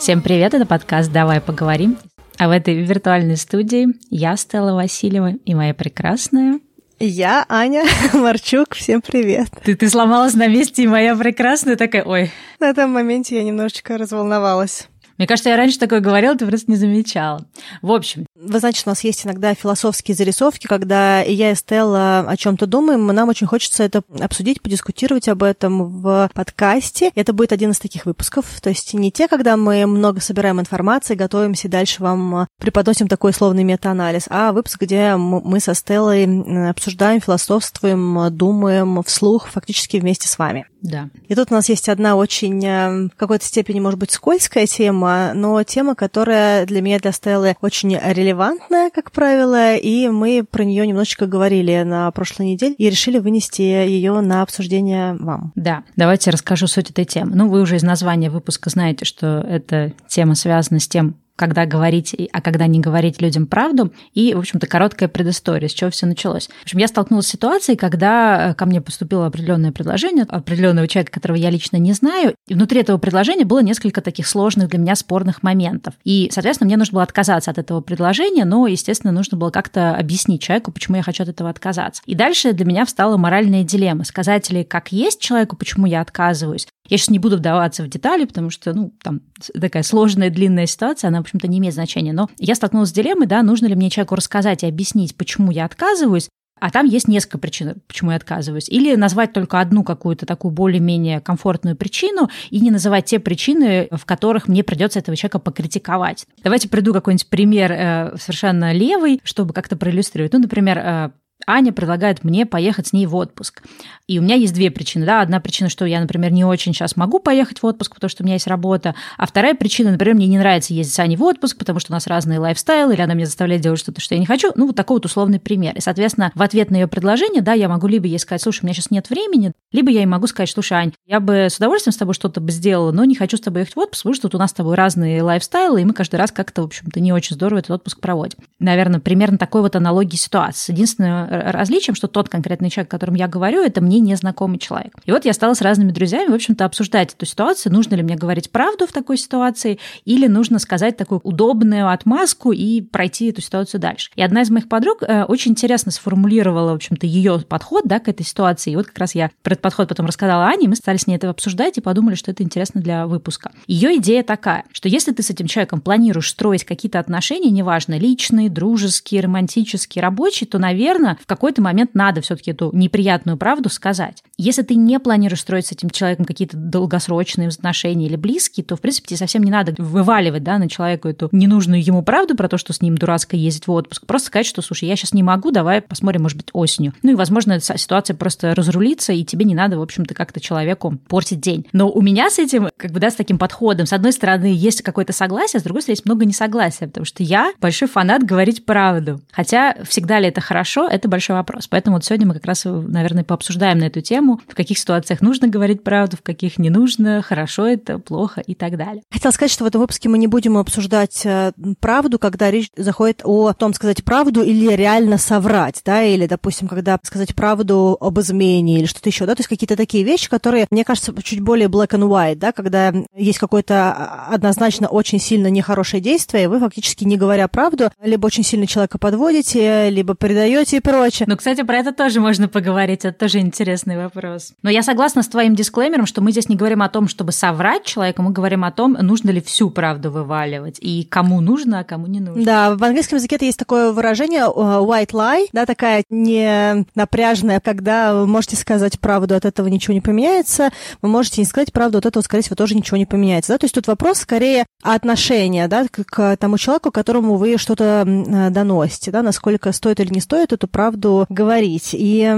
Всем привет, это подкаст «Давай поговорим». А в этой виртуальной студии я, Стелла Васильева, и моя прекрасная... Я Аня Марчук, всем привет. Ты, ты сломалась на месте, и моя прекрасная такая, ой. На этом моменте я немножечко разволновалась. Мне кажется, я раньше такое говорила, ты просто не замечала. В общем. Вы знаете, у нас есть иногда философские зарисовки, когда и я, и Стелла о чем то думаем, нам очень хочется это обсудить, подискутировать об этом в подкасте. Это будет один из таких выпусков. То есть не те, когда мы много собираем информации, готовимся и дальше вам преподносим такой словный метаанализ, а выпуск, где мы со Стеллой обсуждаем, философствуем, думаем вслух, фактически вместе с вами. Да. И тут у нас есть одна очень, э, в какой-то степени, может быть, скользкая тема, но тема, которая для меня, для Стеллы, очень релевантная, как правило, и мы про нее немножечко говорили на прошлой неделе и решили вынести ее на обсуждение вам. Да, давайте расскажу суть этой темы. Ну, вы уже из названия выпуска знаете, что эта тема связана с тем, когда говорить, а когда не говорить людям правду. И, в общем-то, короткая предыстория, с чего все началось. В общем, я столкнулась с ситуацией, когда э, ко мне поступило определенное предложение определенного человека, которого я лично не знаю. И внутри этого предложения было несколько таких сложных для меня спорных моментов. И, соответственно, мне нужно было отказаться от этого предложения, но, естественно, нужно было как-то объяснить человеку, почему я хочу от этого отказаться. И дальше для меня встала моральная дилемма. Сказать ли, как есть человеку, почему я отказываюсь, я сейчас не буду вдаваться в детали, потому что, ну, там такая сложная, длинная ситуация, она, в общем-то, не имеет значения. Но я столкнулась с дилеммой, да, нужно ли мне человеку рассказать и объяснить, почему я отказываюсь, а там есть несколько причин, почему я отказываюсь. Или назвать только одну какую-то такую более-менее комфортную причину и не называть те причины, в которых мне придется этого человека покритиковать. Давайте приду какой-нибудь пример э, совершенно левый, чтобы как-то проиллюстрировать. Ну, например, э, Аня предлагает мне поехать с ней в отпуск. И у меня есть две причины. Да? Одна причина, что я, например, не очень сейчас могу поехать в отпуск, потому что у меня есть работа. А вторая причина, например, мне не нравится ездить с Аней в отпуск, потому что у нас разные лайфстайлы, или она меня заставляет делать что-то, что я не хочу. Ну, вот такой вот условный пример. И, соответственно, в ответ на ее предложение, да, я могу либо ей сказать, слушай, у меня сейчас нет времени, либо я ей могу сказать, слушай, Ань, я бы с удовольствием с тобой что-то бы сделала, но не хочу с тобой ехать в отпуск, потому что тут у нас с тобой разные лайфстайлы, и мы каждый раз как-то, в общем-то, не очень здорово этот отпуск проводим. Наверное, примерно такой вот аналогии ситуации. Единственное различием, что тот конкретный человек, о котором я говорю, это мне незнакомый человек. И вот я стала с разными друзьями, в общем-то, обсуждать эту ситуацию, нужно ли мне говорить правду в такой ситуации, или нужно сказать такую удобную отмазку и пройти эту ситуацию дальше. И одна из моих подруг э, очень интересно сформулировала, в общем-то, ее подход да, к этой ситуации. И вот как раз я про этот подход потом рассказала Ане, мы стали с ней это обсуждать и подумали, что это интересно для выпуска. Ее идея такая, что если ты с этим человеком планируешь строить какие-то отношения, неважно, личные, дружеские, романтические, рабочие, то, наверное, в какой-то момент надо все-таки эту неприятную правду сказать. Если ты не планируешь строить с этим человеком какие-то долгосрочные отношения или близкие, то, в принципе, тебе совсем не надо вываливать да, на человека эту ненужную ему правду про то, что с ним дурацко ездить в отпуск. Просто сказать, что, слушай, я сейчас не могу, давай посмотрим, может быть, осенью. Ну и, возможно, эта ситуация просто разрулится, и тебе не надо, в общем-то, как-то человеку портить день. Но у меня с этим, как бы, да, с таким подходом, с одной стороны, есть какое-то согласие, с другой стороны, есть много несогласия, потому что я большой фанат говорить правду. Хотя всегда ли это хорошо, это большой вопрос. Поэтому вот сегодня мы как раз, наверное, пообсуждаем на эту тему, в каких ситуациях нужно говорить правду, в каких не нужно, хорошо это, плохо и так далее. Хотела сказать, что в этом выпуске мы не будем обсуждать э, правду, когда речь заходит о том, сказать правду или реально соврать, да, или, допустим, когда сказать правду об измене или что-то еще, да, то есть какие-то такие вещи, которые, мне кажется, чуть более black and white, да, когда есть какое-то а, однозначно очень сильно нехорошее действие, и вы фактически не говоря правду, либо очень сильно человека подводите, либо предаете и. Ну, кстати, про это тоже можно поговорить, это тоже интересный вопрос. Но я согласна с твоим дисклеймером, что мы здесь не говорим о том, чтобы соврать человеку, мы говорим о том, нужно ли всю правду вываливать, и кому нужно, а кому не нужно. Да, в английском языке есть такое выражение э, white lie, да, такая не напряжная, когда вы можете сказать правду, от этого ничего не поменяется, вы можете не сказать правду, от этого, скорее всего, тоже ничего не поменяется. Да? То есть тут вопрос скорее отношения да, к, к тому человеку, которому вы что-то э, доносите, да, насколько стоит или не стоит эту правду говорить. И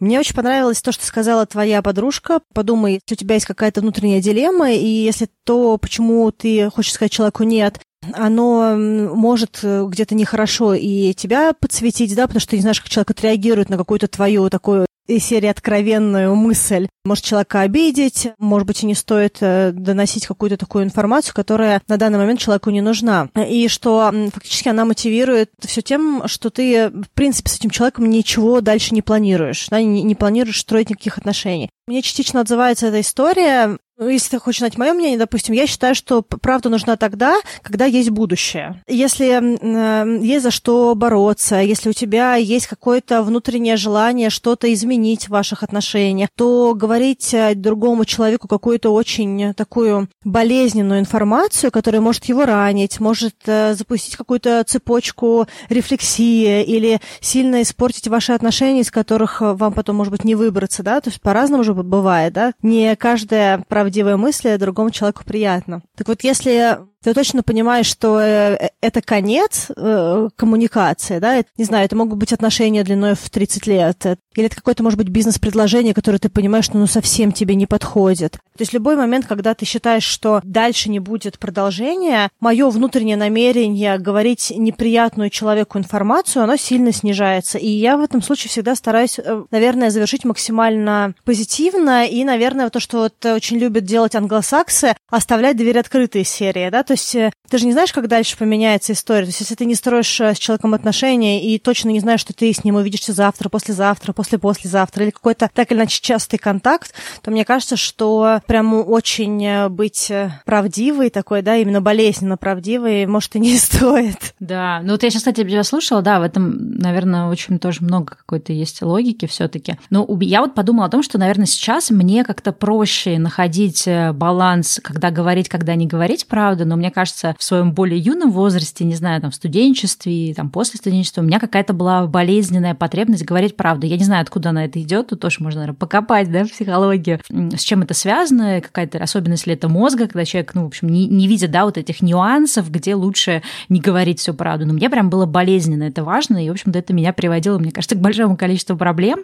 мне очень понравилось то, что сказала твоя подружка. Подумай, если у тебя есть какая-то внутренняя дилемма, и если то, почему ты хочешь сказать человеку «нет», оно может э, где-то нехорошо и тебя подсветить, да, потому что ты не знаешь, как человек отреагирует на какую-то твою такую из серии откровенную мысль. Может человека обидеть, может быть, и не стоит э, доносить какую-то такую информацию, которая на данный момент человеку не нужна. И что фактически она мотивирует все тем, что ты, в принципе, с этим человеком ничего дальше не планируешь, да, не, не планируешь строить никаких отношений. Мне частично отзывается эта история если ты хочешь знать мое мнение, допустим, я считаю, что правда нужна тогда, когда есть будущее. Если э, есть за что бороться, если у тебя есть какое-то внутреннее желание что-то изменить в ваших отношениях, то говорить э, другому человеку какую-то очень такую болезненную информацию, которая может его ранить, может э, запустить какую-то цепочку рефлексии или сильно испортить ваши отношения, из которых вам потом, может быть, не выбраться, да, то есть по-разному же бывает, да, не каждая правдивые мысли другому человеку приятно. Так вот, если ты точно понимаешь, что э, э, это конец э, коммуникации, да, это, не знаю, это могут быть отношения длиной в 30 лет, или это какое-то, может быть, бизнес-предложение, которое ты понимаешь, что ну совсем тебе не подходит. То есть любой момент, когда ты считаешь, что дальше не будет продолжения, мое внутреннее намерение говорить неприятную человеку информацию, оно сильно снижается. И я в этом случае всегда стараюсь, наверное, завершить максимально позитивно, и, наверное, то, что вот очень любят делать англосаксы, оставлять дверь открытой серии, да, то есть э, ты же не знаешь, как дальше поменяется история. То есть если ты не строишь э, с человеком отношения и точно не знаешь, что ты с ним увидишься завтра, послезавтра, после-послезавтра, или какой-то так или иначе частый контакт, то мне кажется, что прям очень э, быть правдивой такой, да, именно болезненно правдивой, может, и не стоит. Да, ну вот я сейчас, кстати, тебя слушала, да, в этом, наверное, очень тоже много какой-то есть логики все таки Но я вот подумала о том, что, наверное, сейчас мне как-то проще находить баланс, когда говорить, когда не говорить правду, но мне кажется, в своем более юном возрасте, не знаю, там, в студенчестве, там, после студенчества, у меня какая-то была болезненная потребность говорить правду. Я не знаю, откуда она это идет, тут тоже можно, наверное, покопать, да, в психологии, с чем это связано, какая-то особенность ли это мозга, когда человек, ну, в общем, не, не видит, да, вот этих нюансов, где лучше не говорить всю правду. Но мне прям было болезненно, это важно, и, в общем-то, это меня приводило, мне кажется, к большому количеству проблем.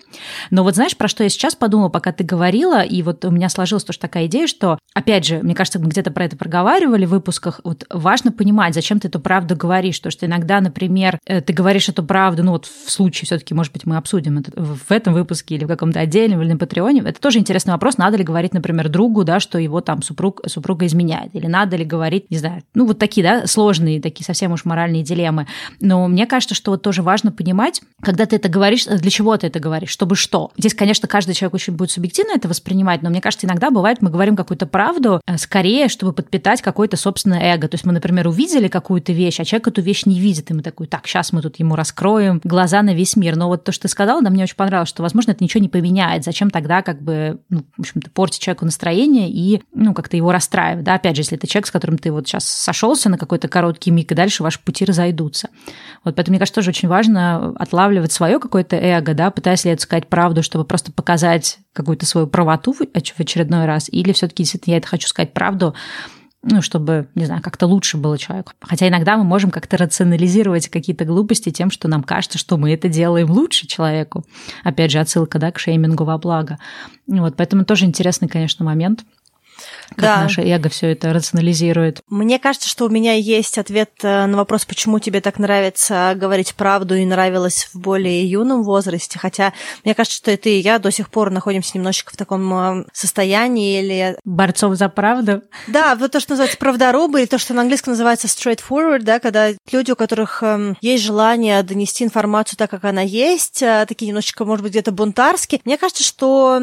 Но вот знаешь, про что я сейчас подумала, пока ты говорила, и вот у меня сложилась тоже такая идея, что, опять же, мне кажется, мы где-то про это проговаривали в выпусках, вот важно понимать, зачем ты эту правду говоришь. То, что иногда, например, э, ты говоришь эту правду, ну вот в случае все-таки, может быть, мы обсудим это в этом выпуске или в каком-то отдельном, или на Патреоне. Это тоже интересный вопрос. Надо ли говорить, например, другу, да, что его там супруг, супруга изменяет? Или надо ли говорить, не знаю, ну вот такие, да, сложные, такие совсем уж моральные дилеммы. Но мне кажется, что вот тоже важно понимать, когда ты это говоришь, для чего ты это говоришь, чтобы что. Здесь, конечно, каждый человек очень будет субъективно это воспринимать, но мне кажется, иногда бывает, мы говорим какую-то правду э, скорее, чтобы подпитать какое-то собственное эго. То есть мы, например, увидели какую-то вещь, а человек эту вещь не видит, и мы такой, так, сейчас мы тут ему раскроем глаза на весь мир. Но вот то, что ты сказала, да, мне очень понравилось, что, возможно, это ничего не поменяет. Зачем тогда как бы, ну, в общем-то, портить человеку настроение и, ну, как-то его расстраивать, да, опять же, если это человек, с которым ты вот сейчас сошелся на какой-то короткий миг, и дальше ваши пути разойдутся. Вот поэтому, мне кажется, тоже очень важно отлавливать свое какое-то эго, да, пытаясь ли это сказать правду, чтобы просто показать какую-то свою правоту в очередной раз, или все-таки действительно я это хочу сказать правду, ну, чтобы, не знаю, как-то лучше было человеку. Хотя иногда мы можем как-то рационализировать какие-то глупости тем, что нам кажется, что мы это делаем лучше человеку. Опять же, отсылка, да, к шеймингу во благо. Вот, поэтому тоже интересный, конечно, момент – как да. наше эго все это рационализирует. Мне кажется, что у меня есть ответ э, на вопрос, почему тебе так нравится говорить правду и нравилось в более юном возрасте. Хотя мне кажется, что и ты и я до сих пор находимся немножечко в таком э, состоянии или... Борцов за правду? Да, вот то, что называется правдорубы, или то, что на английском называется straightforward, да, когда люди, у которых эм, есть желание донести информацию так, как она есть, э, такие немножечко, может быть, где-то бунтарские. Мне кажется, что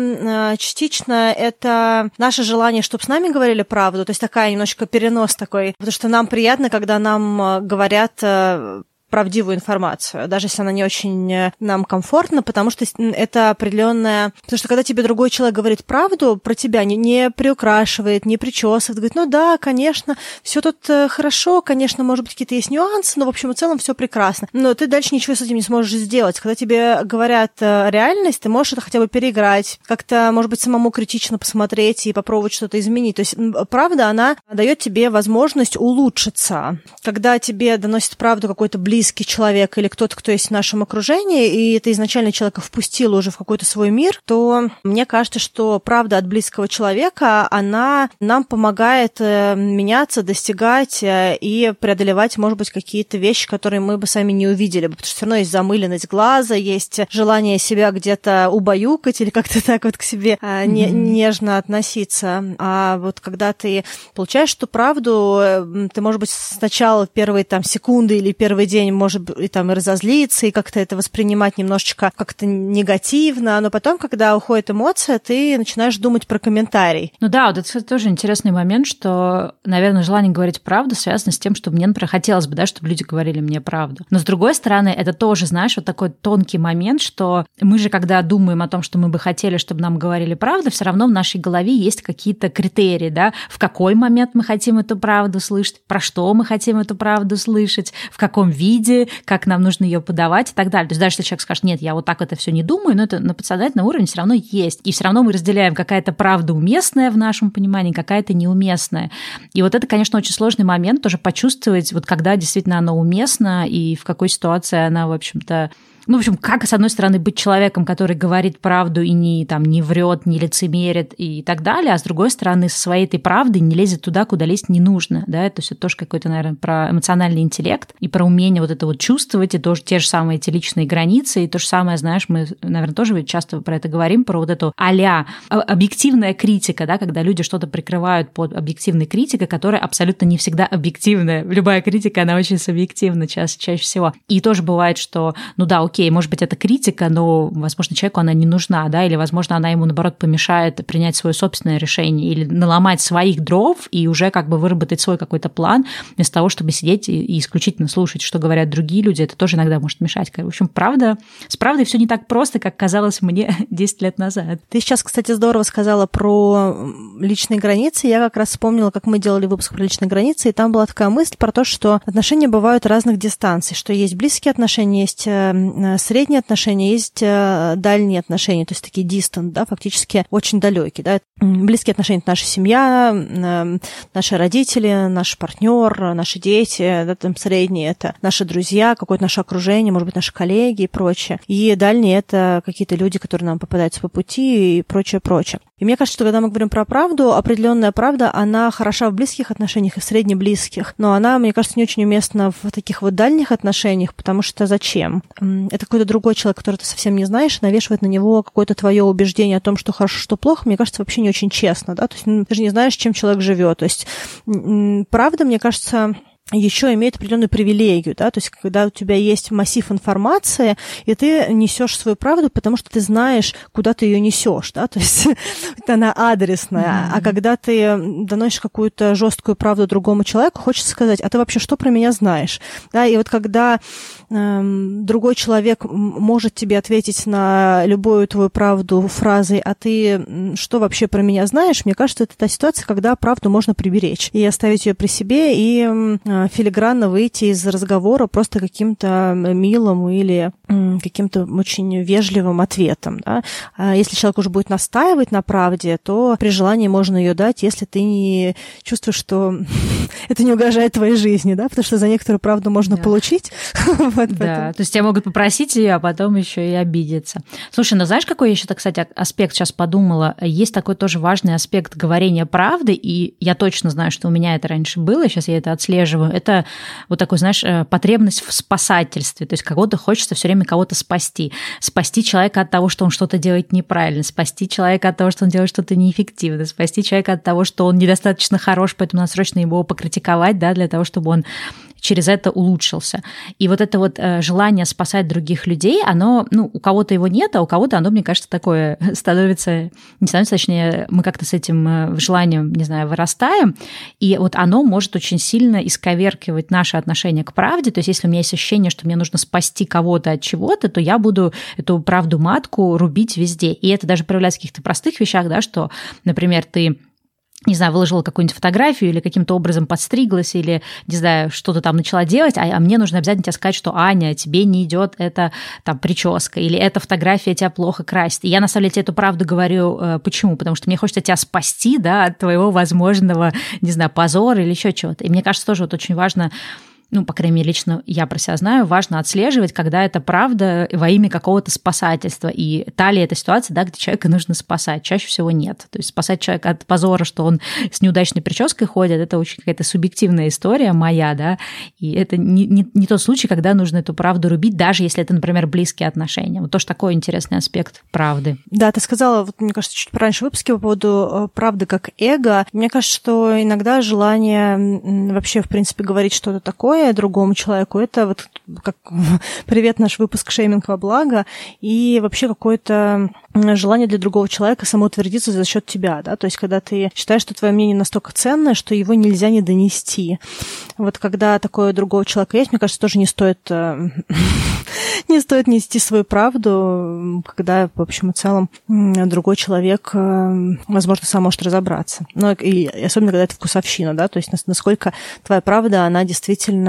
частично это наше желание, чтобы с нами говорили правду, то есть такая немножечко перенос такой, потому что нам приятно, когда нам э, говорят э, правдивую информацию, даже если она не очень э, нам комфортна, потому что это определенная... Потому что когда тебе другой человек говорит правду про тебя, не, не приукрашивает, не причесывает, говорит, ну да, конечно, все тут э, хорошо, конечно, может быть, какие-то есть нюансы, но в общем и целом все прекрасно. Но ты дальше ничего с этим не сможешь сделать. Когда тебе говорят э, реальность, ты можешь это хотя бы переиграть, как-то, может быть, самому критично посмотреть и попробовать что-то изменить. То есть правда, она дает тебе возможность улучшиться. Когда тебе доносит правду какой-то близкий близкий человек или кто-то, кто есть в нашем окружении, и это изначально человека впустило уже в какой-то свой мир, то мне кажется, что правда от близкого человека, она нам помогает э, меняться, достигать э, и преодолевать, может быть, какие-то вещи, которые мы бы сами не увидели, потому что все равно есть замыленность глаза, есть желание себя где-то убаюкать или как-то так вот к себе mm-hmm. не, нежно относиться. А вот когда ты получаешь эту правду, ты, может быть, сначала первые там секунды или первый день может и там и разозлиться, и как-то это воспринимать немножечко как-то негативно, но потом, когда уходит эмоция, ты начинаешь думать про комментарий. Ну да, вот это, кстати, тоже интересный момент, что, наверное, желание говорить правду связано с тем, что мне, например, хотелось бы, да, чтобы люди говорили мне правду. Но с другой стороны, это тоже, знаешь, вот такой тонкий момент, что мы же, когда думаем о том, что мы бы хотели, чтобы нам говорили правду, все равно в нашей голове есть какие-то критерии, да, в какой момент мы хотим эту правду слышать, про что мы хотим эту правду слышать, в каком виде, как нам нужно ее подавать и так далее. То есть даже если человек скажет, нет, я вот так это все не думаю, но это на подсознательном уровне все равно есть. И все равно мы разделяем какая-то правда уместная в нашем понимании, какая-то неуместная. И вот это, конечно, очень сложный момент тоже почувствовать, вот когда действительно оно уместно и в какой ситуации она, в общем-то, ну, в общем, как, с одной стороны, быть человеком, который говорит правду и не, там, не врет, не лицемерит и так далее, а с другой стороны, со своей этой правдой не лезет туда, куда лезть не нужно, да, это все тоже какой-то, наверное, про эмоциональный интеллект и про умение вот это вот чувствовать, и тоже те же самые эти личные границы, и то же самое, знаешь, мы, наверное, тоже часто про это говорим, про вот эту а объективная критика, да, когда люди что-то прикрывают под объективной критикой, которая абсолютно не всегда объективная. Любая критика, она очень субъективна чаще, чаще всего. И тоже бывает, что, ну да, окей, окей, может быть, это критика, но, возможно, человеку она не нужна, да, или, возможно, она ему, наоборот, помешает принять свое собственное решение или наломать своих дров и уже как бы выработать свой какой-то план, вместо того, чтобы сидеть и исключительно слушать, что говорят другие люди, это тоже иногда может мешать. В общем, правда, с правдой все не так просто, как казалось мне 10 лет назад. Ты сейчас, кстати, здорово сказала про личные границы. Я как раз вспомнила, как мы делали выпуск про личные границы, и там была такая мысль про то, что отношения бывают разных дистанций, что есть близкие отношения, есть э, средние отношения, есть э, дальние отношения, то есть такие distant, да, фактически очень далекие, да. Близкие отношения – это наша семья, э, наши родители, наш партнер, наши дети, да, там средние – это наши друзья, какое-то наше окружение, может быть, наши коллеги и прочее. И дальние – это какие-то люди, которые нам попадаются по пути и прочее, прочее. И мне кажется, что когда мы говорим про правду, определенная правда, она хороша в близких отношениях и среднеблизких, но она, мне кажется, не очень уместна в таких вот дальних отношениях, потому что зачем? Это какой-то другой человек, который ты совсем не знаешь, навешивает на него какое-то твое убеждение о том, что хорошо, что плохо, мне кажется, вообще не очень честно, да, то есть ты же не знаешь, чем человек живет. То есть правда, мне кажется, еще имеет определенную привилегию, да, то есть когда у тебя есть массив информации, и ты несешь свою правду, потому что ты знаешь, куда ты ее несешь, да, то есть она адресная, mm-hmm. а когда ты доносишь какую-то жесткую правду другому человеку, хочется сказать, а ты вообще что про меня знаешь, да, и вот когда другой человек может тебе ответить на любую твою правду фразой, а ты что вообще про меня знаешь, мне кажется, это та ситуация, когда правду можно приберечь и оставить ее при себе и Э, филигранно выйти из разговора просто каким-то милым или каким-то очень вежливым ответом. Да? А если человек уже будет настаивать на правде, то при желании можно ее дать, если ты не чувствуешь, что это не угрожает твоей жизни, да, потому что за некоторую правду можно да. получить. вот, да, то есть тебя могут попросить ее, а потом еще и обидеться. Слушай, ну знаешь, какой я еще, кстати, аспект сейчас подумала? Есть такой тоже важный аспект говорения правды, и я точно знаю, что у меня это раньше было, сейчас я это отслеживаю. Это вот такой, знаешь, э, потребность в спасательстве, то есть кого-то хочется все время кого-то спасти. Спасти человека от того, что он что-то делает неправильно, спасти человека от того, что он делает что-то неэффективно, спасти человека от того, что он недостаточно хорош, поэтому надо срочно его покритиковать, да, для того, чтобы он через это улучшился. И вот это вот э, желание спасать других людей, оно, ну, у кого-то его нет, а у кого-то оно, мне кажется, такое становится, не становится, точнее, мы как-то с этим э, желанием, не знаю, вырастаем, и вот оно может очень сильно исковеркивать наше отношение к правде, то есть если у меня есть ощущение, что мне нужно спасти кого-то от чего-то, то я буду эту правду матку рубить везде. И это даже проявляется в каких-то простых вещах, да, что, например, ты не знаю, выложила какую-нибудь фотографию или каким-то образом подстриглась, или, не знаю, что-то там начала делать, а, а мне нужно обязательно тебе сказать, что, Аня, тебе не идет эта там прическа, или эта фотография тебя плохо красит. И я, на самом деле, тебе эту правду говорю, э, почему? Потому что мне хочется тебя спасти, да, от твоего возможного, не знаю, позора или еще чего-то. И мне кажется, тоже вот очень важно ну, по крайней мере, лично я про себя знаю, важно отслеживать, когда это правда во имя какого-то спасательства. И та ли эта ситуация, да, где человека нужно спасать? Чаще всего нет. То есть спасать человека от позора, что он с неудачной прической ходит, это очень какая-то субъективная история моя, да, и это не, не, не тот случай, когда нужно эту правду рубить, даже если это, например, близкие отношения. Вот тоже такой интересный аспект правды. Да, ты сказала, вот, мне кажется, чуть раньше в выпуске по поводу э, правды как эго. Мне кажется, что иногда желание вообще, в принципе, говорить что-то такое, остальное другому человеку, это вот как привет наш выпуск шейминг во благо и вообще какое-то желание для другого человека самоутвердиться за счет тебя, да, то есть когда ты считаешь, что твое мнение настолько ценное, что его нельзя не донести. Вот когда такое другого человека есть, мне кажется, тоже не стоит э, не стоит нести свою правду, когда, в общем и целом, другой человек, э, возможно, сам может разобраться. Но и особенно, когда это вкусовщина, да, то есть насколько твоя правда, она действительно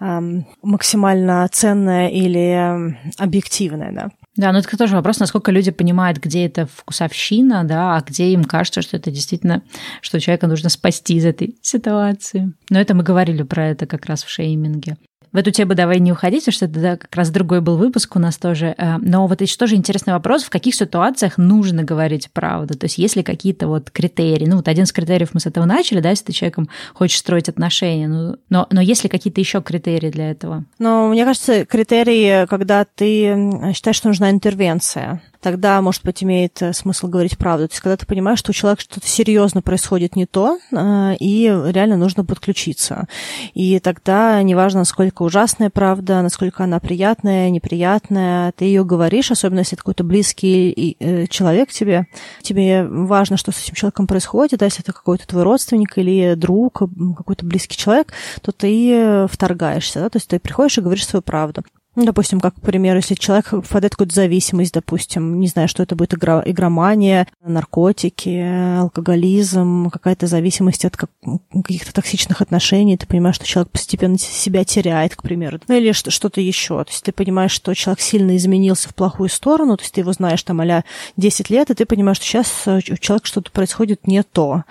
эм, максимально ценная или объективная, да. Да, но это тоже вопрос, насколько люди понимают, где это вкусовщина, да, а где им кажется, что это действительно, что человека нужно спасти из этой ситуации. Но это мы говорили про это как раз в шейминге. В эту тему давай не уходить, потому что это да, как раз другой был выпуск у нас тоже. Э, но вот еще тоже интересный вопрос, в каких ситуациях нужно говорить правду? То есть есть ли какие-то вот критерии? Ну вот один из критериев мы с этого начали, да, если ты человеком хочешь строить отношения. Ну, но, но есть ли какие-то еще критерии для этого? Ну, мне кажется, критерии, когда ты считаешь, что нужна интервенция тогда, может быть, имеет э, смысл говорить правду. То есть, когда ты понимаешь, что у человека что-то серьезно происходит не то, э, и реально нужно подключиться. И тогда, неважно, насколько ужасная правда, насколько она приятная, неприятная, ты ее говоришь, особенно если это какой-то близкий э, человек тебе, тебе важно, что с этим человеком происходит, да, если это какой-то твой родственник или друг, какой-то близкий человек, то ты вторгаешься, да, то есть ты приходишь и говоришь свою правду. Ну, допустим, как, к примеру, если человек впадает в какую-то зависимость, допустим, не знаю, что это будет игра, игромания, наркотики, алкоголизм, какая-то зависимость от как, каких-то токсичных отношений, ты понимаешь, что человек постепенно себя теряет, к примеру, ну или что-то еще. То есть ты понимаешь, что человек сильно изменился в плохую сторону, то есть ты его знаешь там а 10 лет, и ты понимаешь, что сейчас у человека что-то происходит не то.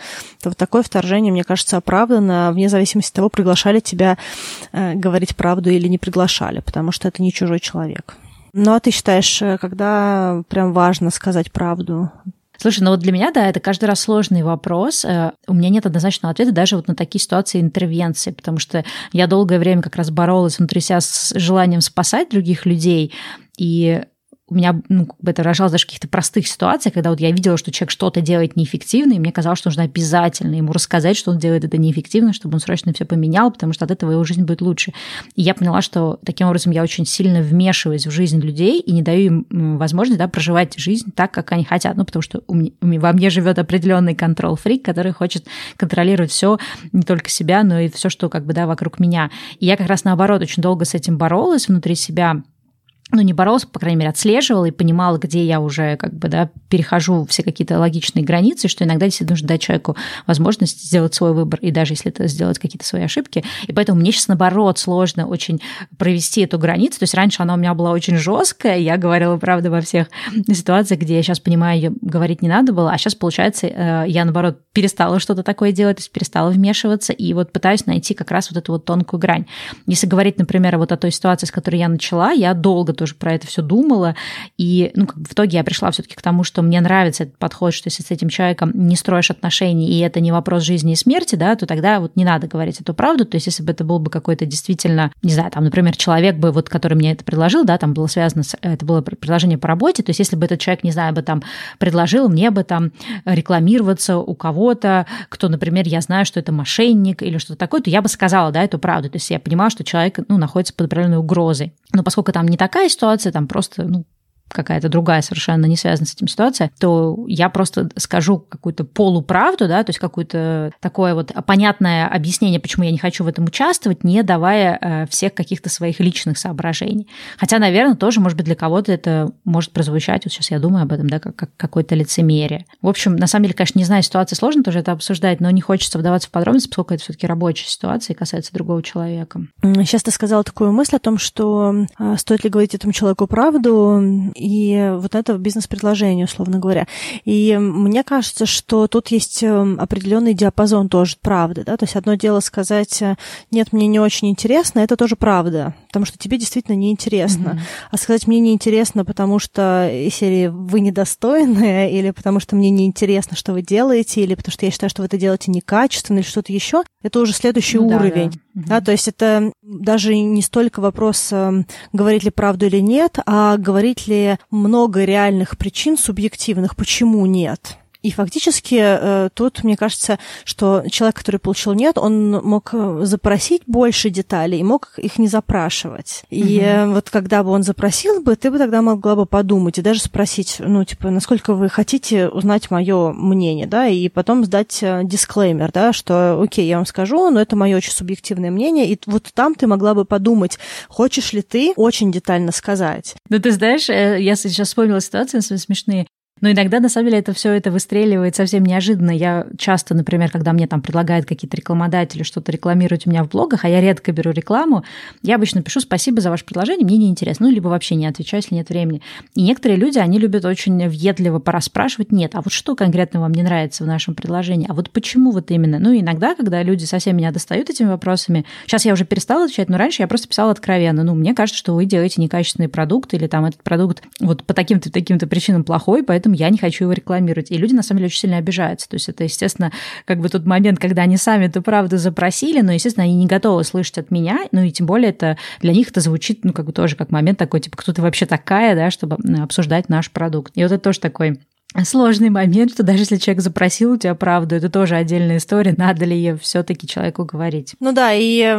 то вот такое вторжение, мне кажется, оправдано, вне зависимости от того, приглашали тебя э, говорить правду или не приглашали, потому что это не чужой человек. Ну, а ты считаешь, э, когда прям важно сказать правду? Слушай, ну вот для меня, да, это каждый раз сложный вопрос. Э, у меня нет однозначного ответа даже вот на такие ситуации интервенции, потому что я долгое время как раз боролась внутри себя с желанием спасать других людей, и у меня, ну, как бы это рожалось даже каких-то простых ситуациях, когда вот я видела, что человек что-то делает неэффективно, и мне казалось, что нужно обязательно ему рассказать, что он делает это неэффективно, чтобы он срочно все поменял, потому что от этого его жизнь будет лучше. И я поняла, что таким образом я очень сильно вмешиваюсь в жизнь людей и не даю им возможность да, проживать жизнь так, как они хотят. Ну, потому что у меня, во мне живет определенный контрол-фрик, который хочет контролировать все, не только себя, но и все, что как бы, да, вокруг меня. И я как раз наоборот очень долго с этим боролась внутри себя, ну, не боролся, по крайней мере, отслеживала и понимала, где я уже как бы, да, перехожу все какие-то логичные границы, что иногда действительно нужно дать человеку возможность сделать свой выбор, и даже если это сделать какие-то свои ошибки. И поэтому мне сейчас, наоборот, сложно очень провести эту границу. То есть раньше она у меня была очень жесткая, я говорила правду во всех ситуациях, где я сейчас понимаю, ее говорить не надо было, а сейчас, получается, э, я, наоборот, перестала что-то такое делать, то есть перестала вмешиваться, и вот пытаюсь найти как раз вот эту вот тонкую грань. Если говорить, например, вот о той ситуации, с которой я начала, я долго тоже про это все думала. И ну, как бы в итоге я пришла все-таки к тому, что мне нравится этот подход, что если с этим человеком не строишь отношений, и это не вопрос жизни и смерти, да, то тогда вот не надо говорить эту правду. То есть, если бы это был бы какой-то действительно, не знаю, там, например, человек бы, вот, который мне это предложил, да, там было связано с, это было предложение по работе, то есть, если бы этот человек, не знаю, бы там предложил мне бы там рекламироваться у кого-то, кто, например, я знаю, что это мошенник или что-то такое, то я бы сказала, да, эту правду. То есть, я понимаю, что человек, ну, находится под определенной угрозой. Но поскольку там не такая ситуация, там просто, ну, какая-то другая совершенно не связанная с этим ситуация, то я просто скажу какую-то полуправду, да, то есть какое-то такое вот понятное объяснение, почему я не хочу в этом участвовать, не давая э, всех каких-то своих личных соображений. Хотя, наверное, тоже, может быть, для кого-то это может прозвучать, вот сейчас я думаю об этом, да, как, как какое-то лицемерие. В общем, на самом деле, конечно, не знаю, ситуация сложно тоже это обсуждать, но не хочется вдаваться в подробности, поскольку это все-таки рабочая ситуация и касается другого человека. Сейчас ты сказала такую мысль о том, что э, стоит ли говорить этому человеку правду, и вот это бизнес-предложение, условно говоря. И мне кажется, что тут есть эм, определенный диапазон тоже правды, да, то есть одно дело сказать, э, нет, мне не очень интересно, это тоже правда, потому что тебе действительно неинтересно. Mm-hmm. А сказать, мне неинтересно, потому что серии вы недостойны, или потому что мне неинтересно, что вы делаете, или потому что я считаю, что вы это делаете некачественно, или что-то еще, это уже следующий ну, уровень. Да, да. Да, то есть это даже не столько вопрос, эм, говорить ли правду или нет, а говорить ли много реальных причин субъективных, почему нет. И фактически э, тут, мне кажется, что человек, который получил нет, он мог э, запросить больше деталей и мог их не запрашивать. И угу. вот когда бы он запросил бы, ты бы тогда могла бы подумать и даже спросить, ну, типа, насколько вы хотите узнать мое мнение, да, и потом сдать дисклеймер, да, что, окей, я вам скажу, но это мое очень субъективное мнение, и вот там ты могла бы подумать, хочешь ли ты очень детально сказать. Ну, ты знаешь, я сейчас вспомнила ситуации смешные. Но иногда, на самом деле, это все это выстреливает совсем неожиданно. Я часто, например, когда мне там предлагают какие-то рекламодатели что-то рекламировать у меня в блогах, а я редко беру рекламу, я обычно пишу «спасибо за ваше предложение, мне неинтересно», ну, либо вообще не отвечаю, если нет времени. И некоторые люди, они любят очень въедливо пораспрашивать, нет, а вот что конкретно вам не нравится в нашем предложении, а вот почему вот именно? Ну, иногда, когда люди совсем меня достают этими вопросами, сейчас я уже перестала отвечать, но раньше я просто писала откровенно, ну, мне кажется, что вы делаете некачественный продукт, или там этот продукт вот по таким-то таким-то причинам плохой, поэтому поэтому я не хочу его рекламировать. И люди, на самом деле, очень сильно обижаются. То есть это, естественно, как бы тот момент, когда они сами эту правду запросили, но, естественно, они не готовы слышать от меня, ну и тем более это для них это звучит, ну, как бы тоже как момент такой, типа, кто ты вообще такая, да, чтобы обсуждать наш продукт. И вот это тоже такой сложный момент, что даже если человек запросил у тебя правду, это тоже отдельная история, надо ли ее все-таки человеку говорить. Ну да, и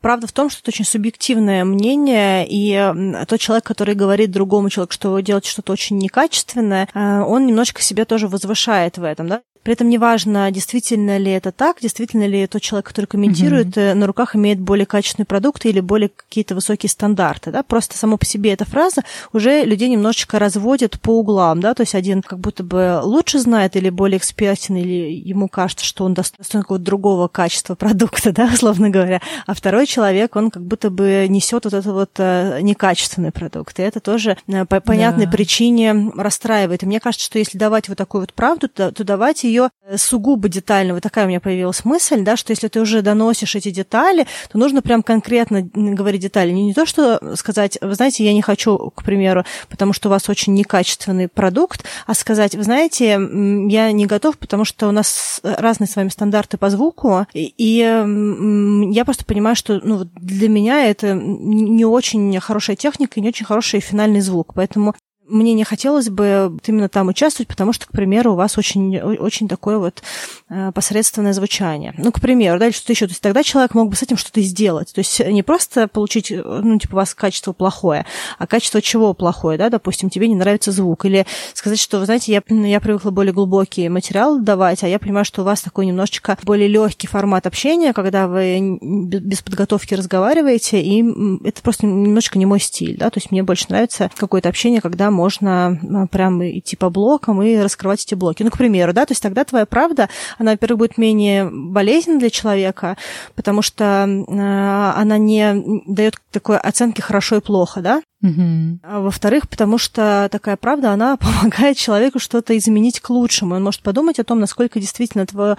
правда в том, что это очень субъективное мнение, и тот человек, который говорит другому человеку, что вы делаете что-то очень некачественное, а, он немножечко себя тоже возвышает в этом, да. При этом неважно, действительно ли это так, действительно ли тот человек, который комментирует, mm-hmm. на руках имеет более качественный продукт или более какие-то высокие стандарты. Да? Просто само по себе эта фраза уже людей немножечко разводит по углам. Да? То есть один как будто бы лучше знает или более экспертен, или ему кажется, что он достоин какого-то другого качества продукта, да, условно говоря. А второй человек, он как будто бы несет вот этот вот э, некачественный продукт. И это тоже э, по понятной да. причине расстраивает. И мне кажется, что если давать вот такую вот правду, то, то давать ее ее э, сугубо детально. Вот такая у меня появилась мысль, да, что если ты уже доносишь эти детали, то нужно прям конкретно говорить детали. Не, не то, что сказать, вы знаете, я не хочу, к примеру, потому что у вас очень некачественный продукт, а сказать, вы знаете, я не готов, потому что у нас разные с вами стандарты по звуку, и, и я просто понимаю, что ну, для меня это не очень хорошая техника и не очень хороший финальный звук. Поэтому мне не хотелось бы именно там участвовать, потому что, к примеру, у вас очень, очень такое вот э, посредственное звучание. Ну, к примеру, да, или что-то еще. То есть тогда человек мог бы с этим что-то сделать. То есть не просто получить, ну, типа, у вас качество плохое, а качество чего плохое, да, допустим, тебе не нравится звук. Или сказать, что, вы знаете, я, я привыкла более глубокий материал давать, а я понимаю, что у вас такой немножечко более легкий формат общения, когда вы без подготовки разговариваете, и это просто немножечко не мой стиль, да, то есть мне больше нравится какое-то общение, когда можно а, прям идти по блокам и раскрывать эти блоки. Ну, к примеру, да, то есть тогда твоя правда, она, во-первых, будет менее болезненна для человека, потому что э, она не дает такой оценки хорошо и плохо, да, Угу. А во-вторых, потому что такая правда, она помогает человеку что-то изменить к лучшему. Он может подумать о том, насколько действительно твое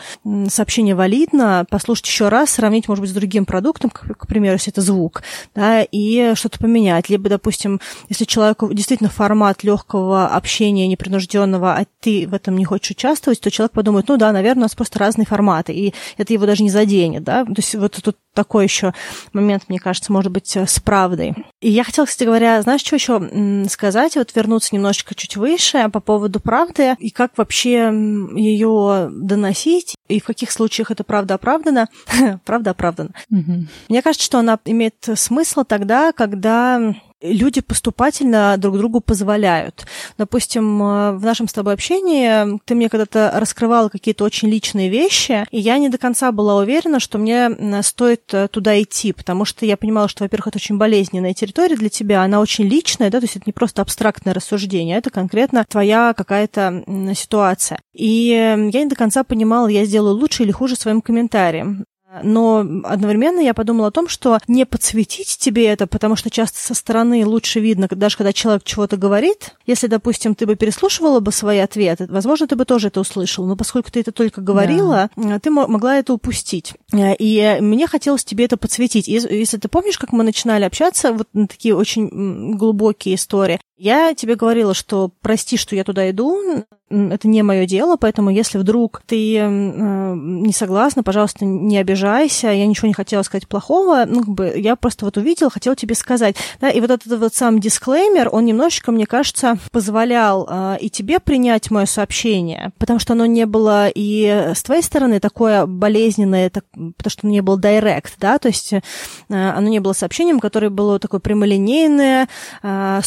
сообщение валидно, послушать еще раз, сравнить, может быть, с другим продуктом, к, к примеру, если это звук, да, и что-то поменять. Либо, допустим, если человеку действительно формат легкого общения, непринужденного, а ты в этом не хочешь участвовать, то человек подумает, ну да, наверное, у нас просто разные форматы, и это его даже не заденет, да. То есть вот тут такой еще момент, мне кажется, может быть, с правдой. И я хотела, кстати говоря, знаешь, что еще сказать? Вот вернуться немножечко чуть выше по поводу правды и как вообще ее доносить, и в каких случаях это правда оправдана. правда оправдана. Мне кажется, что она имеет смысл тогда, когда люди поступательно друг другу позволяют. Допустим, э, в нашем с тобой общении ты мне когда-то раскрывала какие-то очень личные вещи, и я не до конца была уверена, что мне стоит э, туда идти, потому что я понимала, что, во-первых, это очень болезненная территория для тебя, она очень личная, да, то есть это не просто абстрактное рассуждение, а это конкретно твоя какая-то ситуация. И я не до конца понимала, я сделаю лучше или хуже своим комментарием. Но одновременно я подумала о том, что не подсветить тебе это, потому что часто со стороны лучше видно, даже когда человек чего-то говорит. Если, допустим, ты бы переслушивала бы свои ответы, возможно, ты бы тоже это услышал. Но поскольку ты это только говорила, да. ты могла это упустить. И мне хотелось тебе это подсветить. Если ты помнишь, как мы начинали общаться, вот на такие очень глубокие истории, Я тебе говорила, что прости, что я туда иду, это не мое дело, поэтому если вдруг ты э, не согласна, пожалуйста, не обижайся, я ничего не хотела сказать плохого, ну, как бы я просто вот увидела, хотела тебе сказать, да, и вот этот вот сам дисклеймер, он немножечко, мне кажется, позволял э, и тебе принять мое сообщение, потому что оно не было и с твоей стороны такое болезненное, так, потому что оно не было директ, да, то есть э, оно не было сообщением, которое было такое прямолинейное, э,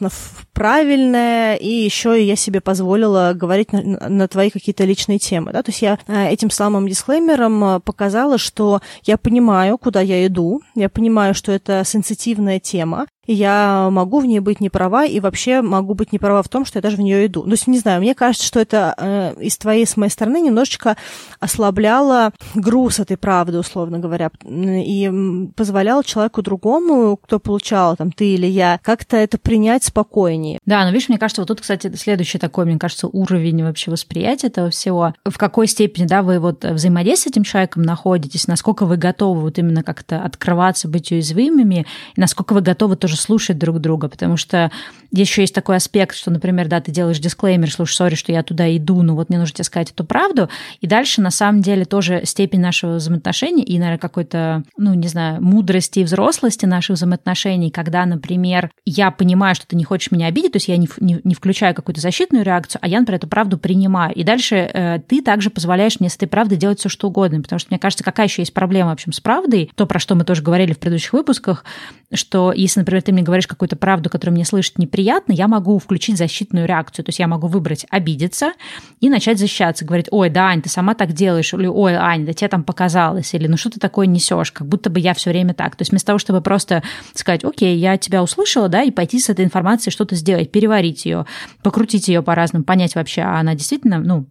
э, правильное, и еще я себе позволила позволила говорить на, на твои какие-то личные темы. Да? То есть я э, этим самым дисклеймером э, показала, что я понимаю, куда я иду, я понимаю, что это сенситивная тема, я могу в ней быть не права, и вообще могу быть не права в том, что я даже в нее иду. То есть, не знаю, мне кажется, что это э, из твоей, с моей стороны немножечко ослабляло груз этой правды, условно говоря, и позволяло человеку другому, кто получал, там, ты или я, как-то это принять спокойнее. Да, но видишь, мне кажется, вот тут, кстати, следующий такой, мне кажется, уровень вообще восприятия этого всего. В какой степени, да, вы вот взаимодействие с этим человеком находитесь, насколько вы готовы вот именно как-то открываться, быть уязвимыми, и насколько вы готовы тоже слушать друг друга, потому что еще есть такой аспект, что, например, да, ты делаешь дисклеймер, слушай, сори, что я туда иду, но вот мне нужно тебе сказать эту правду, и дальше, на самом деле, тоже степень нашего взаимоотношений и, наверное, какой-то, ну, не знаю, мудрости и взрослости наших взаимоотношений, когда, например, я понимаю, что ты не хочешь меня обидеть, то есть я не, не, не включаю какую-то защитную реакцию, а я, например, эту правду принимаю. И дальше э, ты также позволяешь мне с этой правдой делать все, что угодно, потому что, мне кажется, какая еще есть проблема, в общем, с правдой, то, про что мы тоже говорили в предыдущих выпусках, что если, например, ты мне говоришь какую-то правду, которую мне слышать неприятно, я могу включить защитную реакцию. То есть я могу выбрать обидеться и начать защищаться, говорить, ой, да, Ань, ты сама так делаешь, или ой, Ань, да тебе там показалось, или ну что ты такое несешь, как будто бы я все время так. То есть вместо того, чтобы просто сказать, окей, я тебя услышала, да, и пойти с этой информацией что-то сделать, переварить ее, покрутить ее по-разному, понять вообще, а она действительно, ну,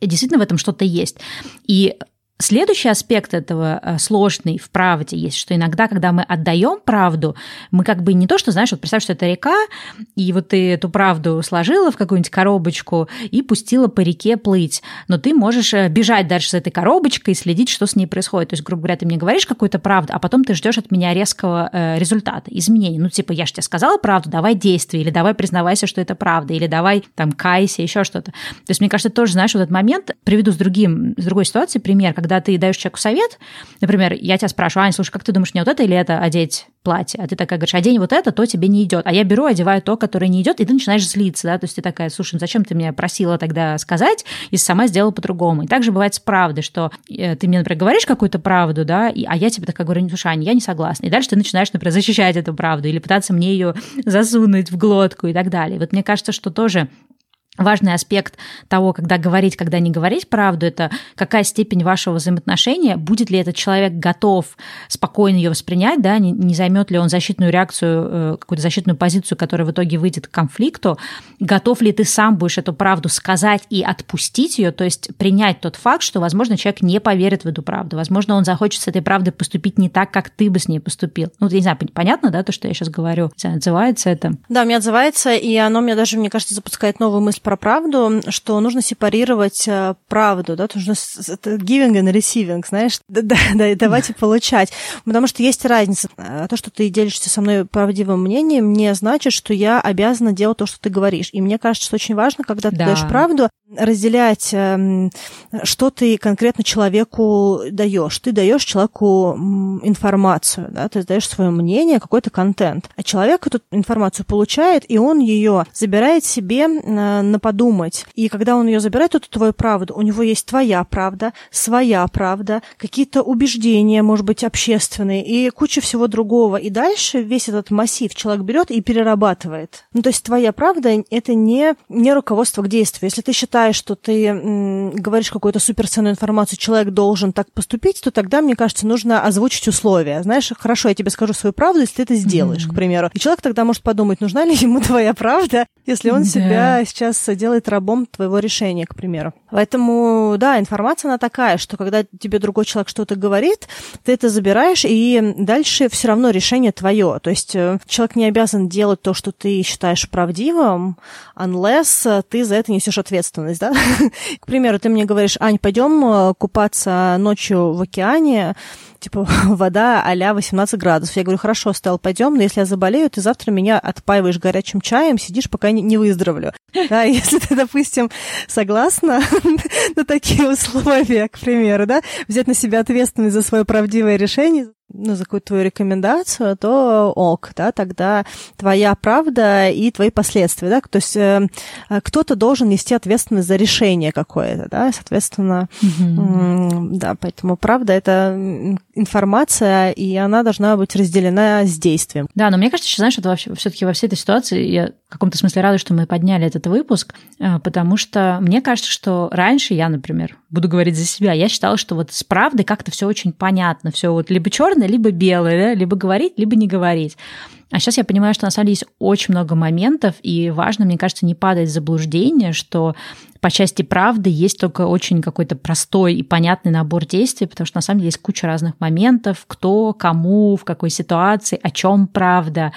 действительно в этом что-то есть. И Следующий аспект этого э, сложный в правде есть, что иногда, когда мы отдаем правду, мы как бы не то, что, знаешь, вот представь, что это река, и вот ты эту правду сложила в какую-нибудь коробочку и пустила по реке плыть, но ты можешь э, бежать дальше с этой коробочкой и следить, что с ней происходит. То есть, грубо говоря, ты мне говоришь какую-то правду, а потом ты ждешь от меня резкого э, результата, изменений. Ну, типа, я же тебе сказала правду, давай действуй, или давай признавайся, что это правда, или давай там кайся, еще что-то. То есть, мне кажется, тоже, знаешь, вот этот момент, приведу с, другим, с другой ситуации пример, когда когда ты даешь человеку совет, например, я тебя спрашиваю, Ань, слушай, как ты думаешь, мне вот это или это одеть платье? А ты такая говоришь, одень вот это, то тебе не идет. А я беру, одеваю то, которое не идет, и ты начинаешь злиться, да, то есть ты такая, слушай, ну зачем ты меня просила тогда сказать, если сама сделала по-другому. И также бывает с правдой, что э, ты мне, например, говоришь какую-то правду, да, и, а я тебе такая говорю, слушай, Аня, я не согласна. И дальше ты начинаешь, например, защищать эту правду или пытаться мне ее засунуть в глотку и так далее. Вот мне кажется, что тоже Важный аспект того, когда говорить, когда не говорить правду, это какая степень вашего взаимоотношения, будет ли этот человек готов спокойно ее воспринять, да, не, не займет ли он защитную реакцию, э, какую-то защитную позицию, которая в итоге выйдет к конфликту, готов ли ты сам будешь эту правду сказать и отпустить ее, то есть принять тот факт, что, возможно, человек не поверит в эту правду, возможно, он захочет с этой правдой поступить не так, как ты бы с ней поступил. Ну, я не знаю, понятно, да, то, что я сейчас говорю, отзывается это? Да, мне отзывается, и оно мне даже, мне кажется, запускает новую мысль про правду, что нужно сепарировать э, правду, да, нужно giving and receiving, знаешь, да, да, да, и давать и получать. Потому что есть разница. Э, то, что ты делишься со мной правдивым мнением, не значит, что я обязана делать то, что ты говоришь. И мне кажется, что очень важно, когда ты да. даешь правду, разделять, эм, что ты конкретно человеку даешь. Ты даешь человеку информацию, да, ты даешь свое мнение, какой-то контент. А человек эту информацию получает, и он ее забирает себе э, на подумать. И когда он ее забирает, эту твою правду, у него есть твоя правда, своя правда, какие-то убеждения, может быть, общественные, и куча всего другого. И дальше весь этот массив человек берет и перерабатывает. Ну, то есть твоя правда — это не, не руководство к действию. Если ты считаешь, что ты м, говоришь какую-то суперценную информацию, человек должен так поступить, то тогда, мне кажется, нужно озвучить условия. Знаешь, хорошо, я тебе скажу свою правду, если ты это сделаешь, mm-hmm. к примеру. И человек тогда может подумать, нужна ли ему твоя правда, если он yeah. себя сейчас делает рабом твоего решения, к примеру. Поэтому, да, информация, она такая, что когда тебе другой человек что-то говорит, ты это забираешь, и дальше все равно решение твое. То есть э, человек не обязан делать то, что ты считаешь правдивым, unless ты за это несешь ответственность, да? К примеру, ты мне говоришь, Ань, пойдем э, купаться ночью в океане, типа, вода а-ля 18 градусов. Я говорю, хорошо, Стелл, пойдем, но если я заболею, ты завтра меня отпаиваешь горячим чаем, сидишь, пока не, не выздоровлю. Да, если ты, допустим, согласна на такие условия, к примеру, да, взять на себя ответственность за свое правдивое решение, ну, за какую-то твою рекомендацию, то ок, да, тогда твоя правда и твои последствия, да, то есть э, кто-то должен нести ответственность за решение какое-то, да, соответственно, mm-hmm. да, поэтому правда это информация, и она должна быть разделена с действием. Да, но мне кажется, что, знаешь, это вообще все-таки во всей этой ситуации я в каком-то смысле рада, что мы подняли этот выпуск, э, потому что мне кажется, что раньше я, например, буду говорить за себя, я считала, что вот с правдой как-то все очень понятно, все вот либо черное, либо белое, да? либо говорить, либо не говорить. А сейчас я понимаю, что на самом деле есть очень много моментов, и важно, мне кажется, не падать в заблуждение, что по части правды есть только очень какой-то простой и понятный набор действий, потому что на самом деле есть куча разных моментов, кто, кому, в какой ситуации, о чем правда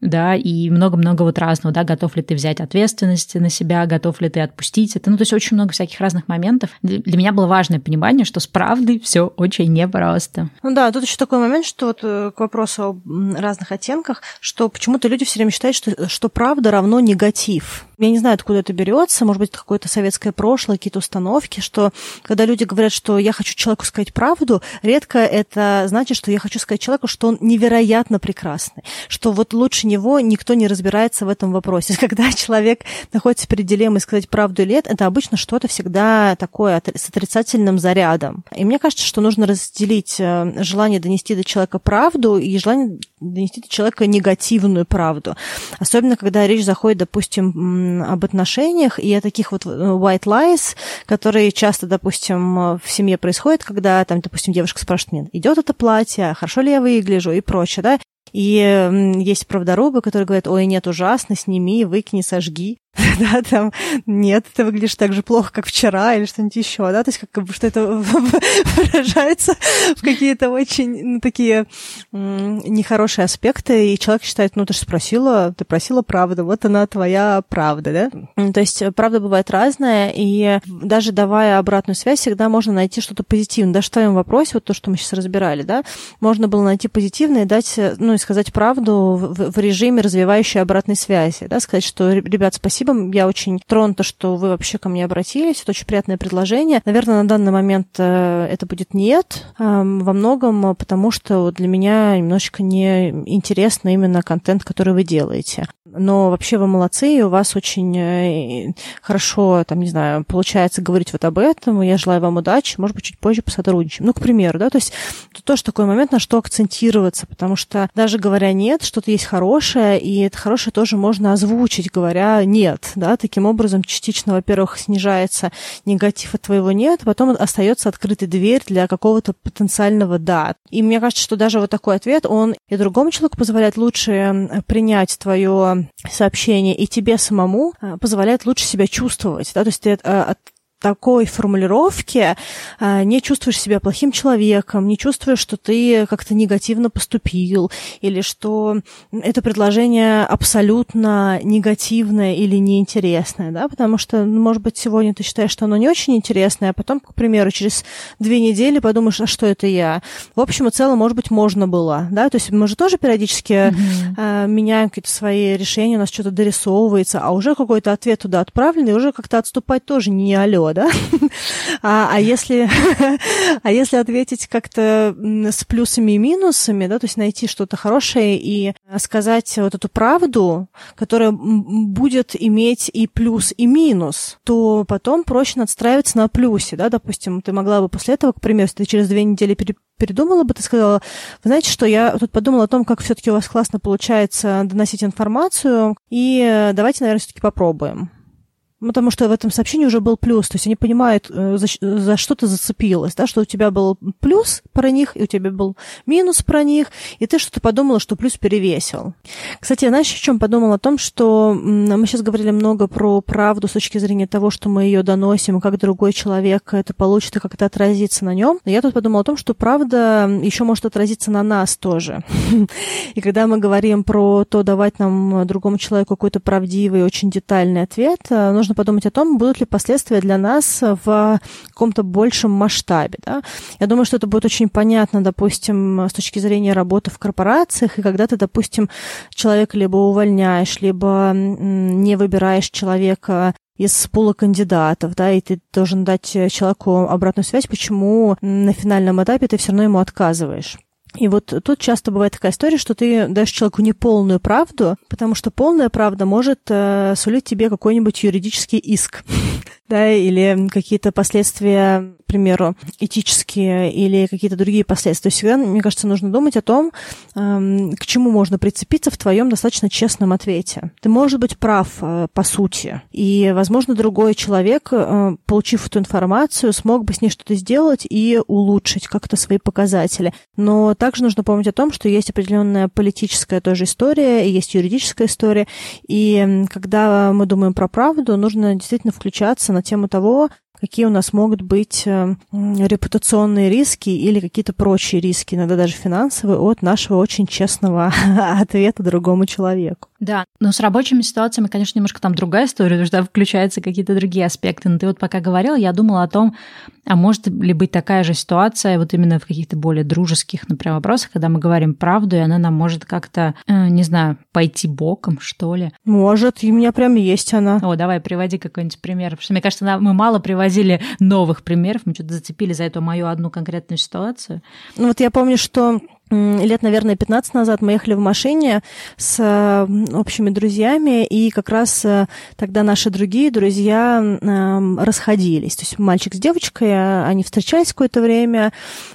да, и много-много вот разного, да, готов ли ты взять ответственность на себя, готов ли ты отпустить это, ну, то есть очень много всяких разных моментов. Для меня было важное понимание, что с правдой все очень непросто. Ну да, тут еще такой момент, что вот э, к вопросу о разных оттенках, что почему-то люди все время считают, что, что правда равно негатив. Я не знаю, откуда это берется, может быть, какое-то советское прошлое, какие-то установки, что когда люди говорят, что я хочу человеку сказать правду, редко это значит, что я хочу сказать человеку, что он невероятно прекрасный, что вот лучше него никто не разбирается в этом вопросе. Когда человек находится перед дилеммой сказать правду или нет, это обычно что-то всегда такое с отрицательным зарядом. И мне кажется, что нужно разделить э, желание донести до человека правду и желание донести до человека негативную правду. Особенно, когда речь заходит, допустим, об отношениях и о таких вот э, white lies, которые часто, допустим, в семье происходят, когда, там, допустим, девушка спрашивает меня, идет это платье, хорошо ли я выгляжу и прочее, да, и есть правдорубы, которые говорят, ой, нет, ужасно, сними, выкини, сожги. да, там, нет, ты выглядишь так же плохо, как вчера, или что-нибудь еще, да, то есть как бы что это выражается в какие-то очень, ну, такие нехорошие аспекты, и человек считает, ну, ты же спросила, ты просила правду, вот она твоя правда, да, то есть правда бывает разная, и даже давая обратную связь, всегда можно найти что-то позитивное, даже в твоем вопросе, вот то, что мы сейчас разбирали, да, можно было найти позитивное и дать, ну, и сказать правду в, в режиме развивающей обратной связи, да, сказать, что, ребят, спасибо, спасибо. Я очень тронута, что вы вообще ко мне обратились. Это очень приятное предложение. Наверное, на данный момент э, это будет нет эм, во многом, потому что для меня немножечко не интересно именно контент, который вы делаете. Но вообще вы молодцы, и у вас очень э, хорошо, там, не знаю, получается говорить вот об этом. Я желаю вам удачи. Может быть, чуть позже посотрудничаем. Ну, к примеру, да, то есть тут тоже такой момент, на что акцентироваться, потому что даже говоря нет, что-то есть хорошее, и это хорошее тоже можно озвучить, говоря нет нет, да, таким образом частично, во-первых, снижается негатив от твоего нет, потом остается открытая дверь для какого-то потенциального да. И мне кажется, что даже вот такой ответ, он и другому человеку позволяет лучше принять твое сообщение, и тебе самому э, позволяет лучше себя чувствовать, да, то есть ты от такой формулировке а, не чувствуешь себя плохим человеком, не чувствуешь, что ты как-то негативно поступил, или что это предложение абсолютно негативное или неинтересное, да, потому что, ну, может быть, сегодня ты считаешь, что оно не очень интересное, а потом, к примеру, через две недели подумаешь, а что это я? В общем и целом, может быть, можно было, да, то есть мы же тоже периодически mm-hmm. меняем какие-то свои решения, у нас что-то дорисовывается, а уже какой-то ответ туда отправлен, и уже как-то отступать тоже не алло, да? А, а, если, а если ответить как-то с плюсами и минусами, да, то есть найти что-то хорошее и сказать вот эту правду, которая будет иметь и плюс, и минус, то потом проще надстраиваться на плюсе, да, допустим, ты могла бы после этого, к примеру, если ты через две недели передумала бы, ты сказала, знаете, что я тут подумала о том, как все-таки у вас классно получается доносить информацию, и давайте, наверное, все-таки попробуем. Потому что в этом сообщении уже был плюс, то есть они понимают, э, за, за что ты зацепилась, да, что у тебя был плюс про них, и у тебя был минус про них, и ты что-то подумала, что плюс перевесил. Кстати, знаешь, о чем подумала? О том, что мы сейчас говорили много про правду с точки зрения того, что мы ее доносим, и как другой человек это получит, и как это отразится на нем. Я тут подумала о том, что правда еще может отразиться на нас тоже. И когда мы говорим про то, давать нам другому человеку какой-то правдивый, очень детальный ответ, э, нужно нужно подумать о том, будут ли последствия для нас в каком-то большем масштабе. Да? Я думаю, что это будет очень понятно, допустим, с точки зрения работы в корпорациях, и когда ты, допустим, человека либо увольняешь, либо не выбираешь человека из пула кандидатов, да, и ты должен дать человеку обратную связь, почему на финальном этапе ты все равно ему отказываешь. И вот тут часто бывает такая история, что ты даешь человеку неполную правду, потому что полная правда может э, сулить тебе какой-нибудь юридический иск, да, или какие-то последствия к примеру, этические или какие-то другие последствия. Всегда, мне кажется, нужно думать о том, эм, к чему можно прицепиться в твоем достаточно честном ответе. Ты можешь быть прав э, по сути, и, возможно, другой человек, э, получив эту информацию, смог бы с ней что-то сделать и улучшить как-то свои показатели. Но также нужно помнить о том, что есть определенная политическая тоже история, есть юридическая история, и когда мы думаем про правду, нужно действительно включаться на тему того, какие у нас могут быть э, репутационные риски или какие-то прочие риски, иногда даже финансовые, от нашего очень честного ответа другому человеку. Да, но с рабочими ситуациями, конечно, немножко там другая история, потому что включаются какие-то другие аспекты. Но ты вот пока говорила, я думала о том, а может ли быть такая же ситуация вот именно в каких-то более дружеских, например, вопросах, когда мы говорим правду, и она нам может как-то, э, не знаю, пойти боком, что ли? Может, и у меня прям есть она. О, давай, приводи какой-нибудь пример. Потому что, мне кажется, мы мало привозили новых примеров, мы что-то зацепили за эту мою одну конкретную ситуацию. Ну вот я помню, что лет, наверное, 15 назад мы ехали в машине с э, общими друзьями, и как раз э, тогда наши другие друзья эм, расходились. То есть мальчик с девочкой, а, они встречались какое-то время,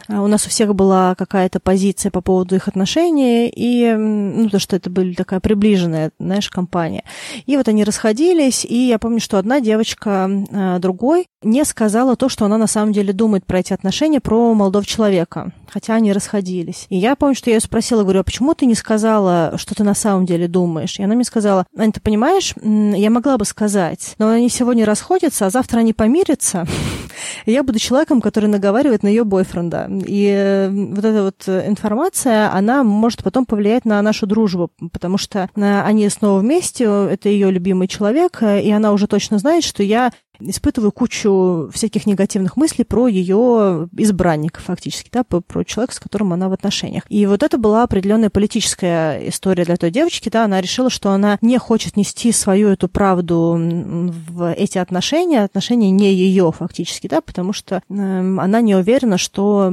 а у нас у всех была какая-то позиция по поводу их отношений, и, ну, то, что это была такая приближенная, знаешь, компания. И вот они расходились, и я помню, что одна девочка э, другой не сказала то, что она на самом деле думает про эти отношения, про молодого человека, хотя они расходились. И я помню, что я ее спросила, говорю, а почему ты не сказала, что ты на самом деле думаешь? И она мне сказала, Ань, ты понимаешь, я могла бы сказать, но они сегодня расходятся, а завтра они помирятся, и я буду человеком, который наговаривает на ее бойфренда. И э, вот эта вот информация, она может потом повлиять на нашу дружбу, потому что э, они снова вместе, это ее любимый человек, э, и она уже точно знает, что я испытываю кучу всяких негативных мыслей про ее избранника фактически, да, про человека, с которым она в отношениях. И вот это была определенная политическая история для той девочки, да, она решила, что она не хочет нести свою эту правду в эти отношения, отношения не ее фактически, да, потому что э, она не уверена, что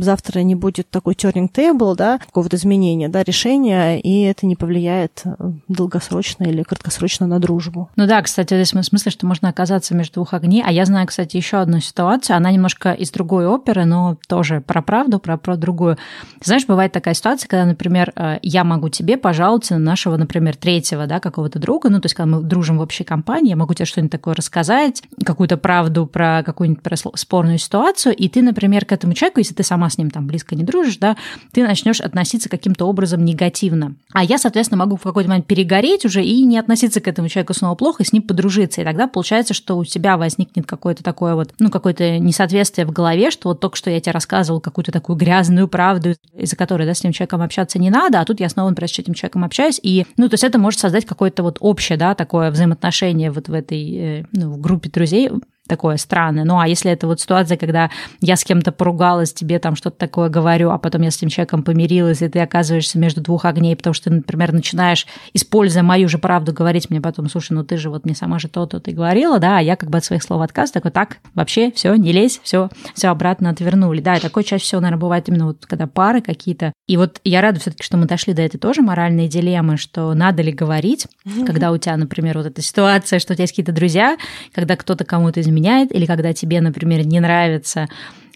завтра не будет такой turning table, да, какого-то изменения, да, решения, и это не повлияет э, долгосрочно или краткосрочно на дружбу. Ну да, кстати, в смысле, что можно оказаться между двух огней. А я знаю, кстати, еще одну ситуацию. Она немножко из другой оперы, но тоже про правду, про, про другую. Знаешь, бывает такая ситуация, когда, например, э, я могу тебе пожаловаться на нашего, например, третьего, да, какого-то друга, ну, то есть, когда мы дружим в общей компании, я могу тебе что-нибудь такое рассказать, какую-то правду про какую-нибудь спорную ситуацию, и ты, например, к этому человеку, если ты сама с ним там близко не дружишь, да, ты начнешь относиться каким-то образом негативно. А я, соответственно, могу в какой-то момент перегореть уже и не относиться к этому человеку снова плохо, и с ним подружиться. И тогда получается, что у тебя возникнет какое-то такое вот, ну, какое-то несоответствие в голове, что вот только что я тебе рассказывал какую-то такую грязную правду, из-за которой, да, с этим человеком общаться не надо, а тут я снова, например, с этим человеком общаюсь, и, ну, то есть это может создать какое-то вот общее, да, такое взаимоотношение вот в этой, э, ну, в группе друзей, такое странное. Ну, а если это вот ситуация, когда я с кем-то поругалась, тебе там что-то такое говорю, а потом я с этим человеком помирилась, и ты оказываешься между двух огней, потому что ты, например, начинаешь, используя мою же правду, говорить мне потом, слушай, ну ты же вот мне сама же то-то ты говорила, да, а я как бы от своих слов отказ, такой, так, вообще, все, не лезь, все, все обратно отвернули. Да, и такое чаще всего, наверное, бывает именно вот когда пары какие-то. И вот я рада все-таки, что мы дошли до этой тоже моральной дилеммы, что надо ли говорить, когда у тебя, например, вот эта ситуация, что у тебя есть какие-то друзья, когда кто-то кому-то изменяет, изменяет, или когда тебе, например, не нравится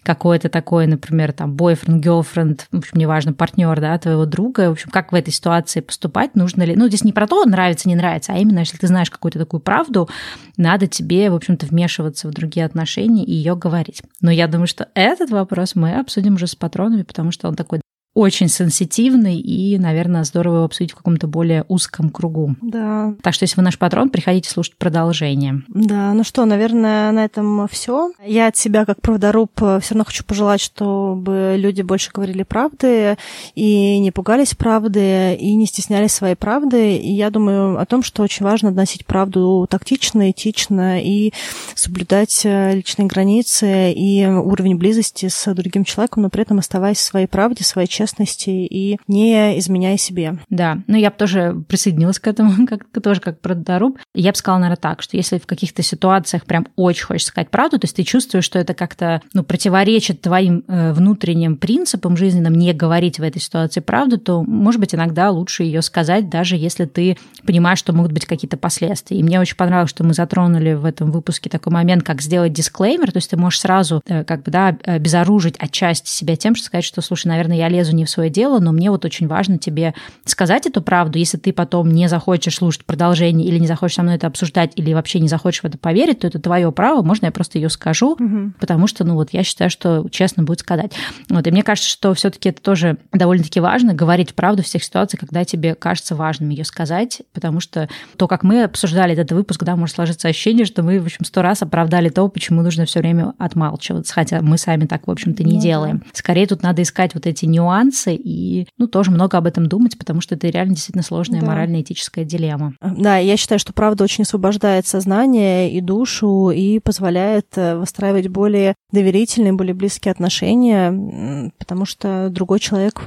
какой-то такой, например, там, бойфренд, girlfriend, в общем, неважно, партнер, да, твоего друга, в общем, как в этой ситуации поступать, нужно ли, ну, здесь не про то, нравится, не нравится, а именно, если ты знаешь какую-то такую правду, надо тебе, в общем-то, вмешиваться в другие отношения и ее говорить. Но я думаю, что этот вопрос мы обсудим уже с патронами, потому что он такой очень сенситивный и, наверное, здорово его обсудить в каком-то более узком кругу. Да. Так что, если вы наш патрон, приходите слушать продолжение. Да, ну что, наверное, на этом все. Я от себя, как правдоруб, все равно хочу пожелать, чтобы люди больше говорили правды и не пугались правды, и не стеснялись своей правды. И я думаю о том, что очень важно носить правду тактично, этично и соблюдать э, личные границы и уровень близости с другим человеком, но при этом оставаясь в своей правде, своей честности и не изменяя себе. Да, ну я бы тоже присоединилась к этому, как, тоже как продоруб. Я бы сказала, наверное, так, что если в каких-то ситуациях прям очень хочешь сказать правду, то есть ты чувствуешь, что это как-то ну, противоречит твоим э, внутренним принципам жизненным не говорить в этой ситуации правду, то, может быть, иногда лучше ее сказать, даже если ты понимаешь, что могут быть какие-то последствия. И мне очень понравилось, что мы затронули в этом выпуске такой момент, как сделать дисклеймер, то есть ты можешь сразу э, как бы, да, обезоружить отчасти себя тем, что сказать, что, слушай, наверное, я лезу не в свое дело, но мне вот очень важно тебе сказать эту правду, если ты потом не захочешь слушать продолжение или не захочешь со мной это обсуждать, или вообще не захочешь в это поверить, то это твое право, можно я просто ее скажу, угу. потому что, ну вот, я считаю, что честно будет сказать. Вот, и мне кажется, что все-таки это тоже довольно-таки важно, говорить правду в всех ситуациях, когда тебе кажется важным ее сказать, потому что то, как мы обсуждали этот выпуск, да, может сложиться ощущение, что мы, в общем, сто раз оправдали то, почему нужно все время отмалчиваться, хотя мы сами так, в общем-то, не ну, делаем. Да. Скорее тут надо искать вот эти нюансы и, ну, тоже много об этом думать, потому что это реально действительно сложная да. морально-этическая дилемма. Да, я считаю, что правда очень освобождает сознание и душу и позволяет э, выстраивать более доверительные, более близкие отношения, потому что другой человек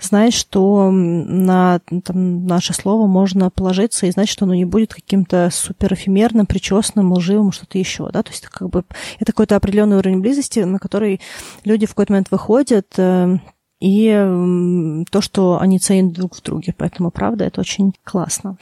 знает, что на там, наше слово можно положиться и знать, что оно не будет каким-то супер эфемерным, причесным, лживым, что-то еще, да, то есть как бы это какой-то определенный уровень близости, на который люди в какой-то момент выходят, э, и то, что они ценят друг в друге. Поэтому, правда, это очень классно.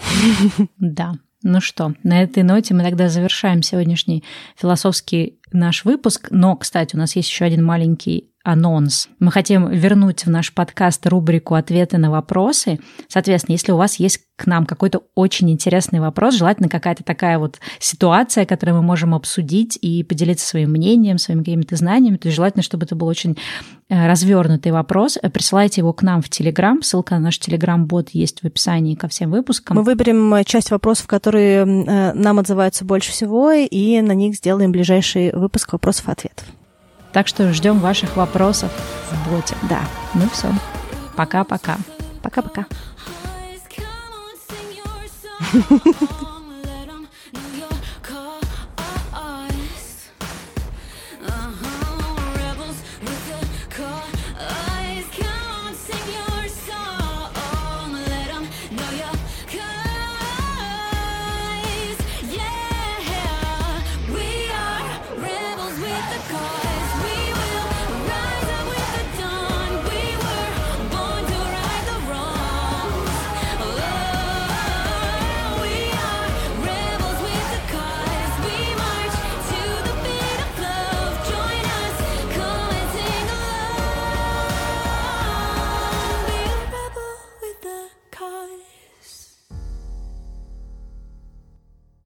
Да. Ну что, на этой ноте мы тогда завершаем сегодняшний философский наш выпуск. Но, кстати, у нас есть еще один маленький анонс. Мы хотим вернуть в наш подкаст рубрику «Ответы на вопросы». Соответственно, если у вас есть к нам какой-то очень интересный вопрос, желательно какая-то такая вот ситуация, которую мы можем обсудить и поделиться своим мнением, своими какими-то знаниями, то желательно, чтобы это был очень э, развернутый вопрос. Присылайте его к нам в Телеграм. Ссылка на наш Телеграм-бот есть в описании ко всем выпускам. Мы выберем э, часть вопросов, которые э, нам отзываются больше всего, и на них сделаем ближайший выпуск вопросов-ответов. Так что ждем ваших вопросов в боте. Да. Ну все. Пока-пока. Пока-пока.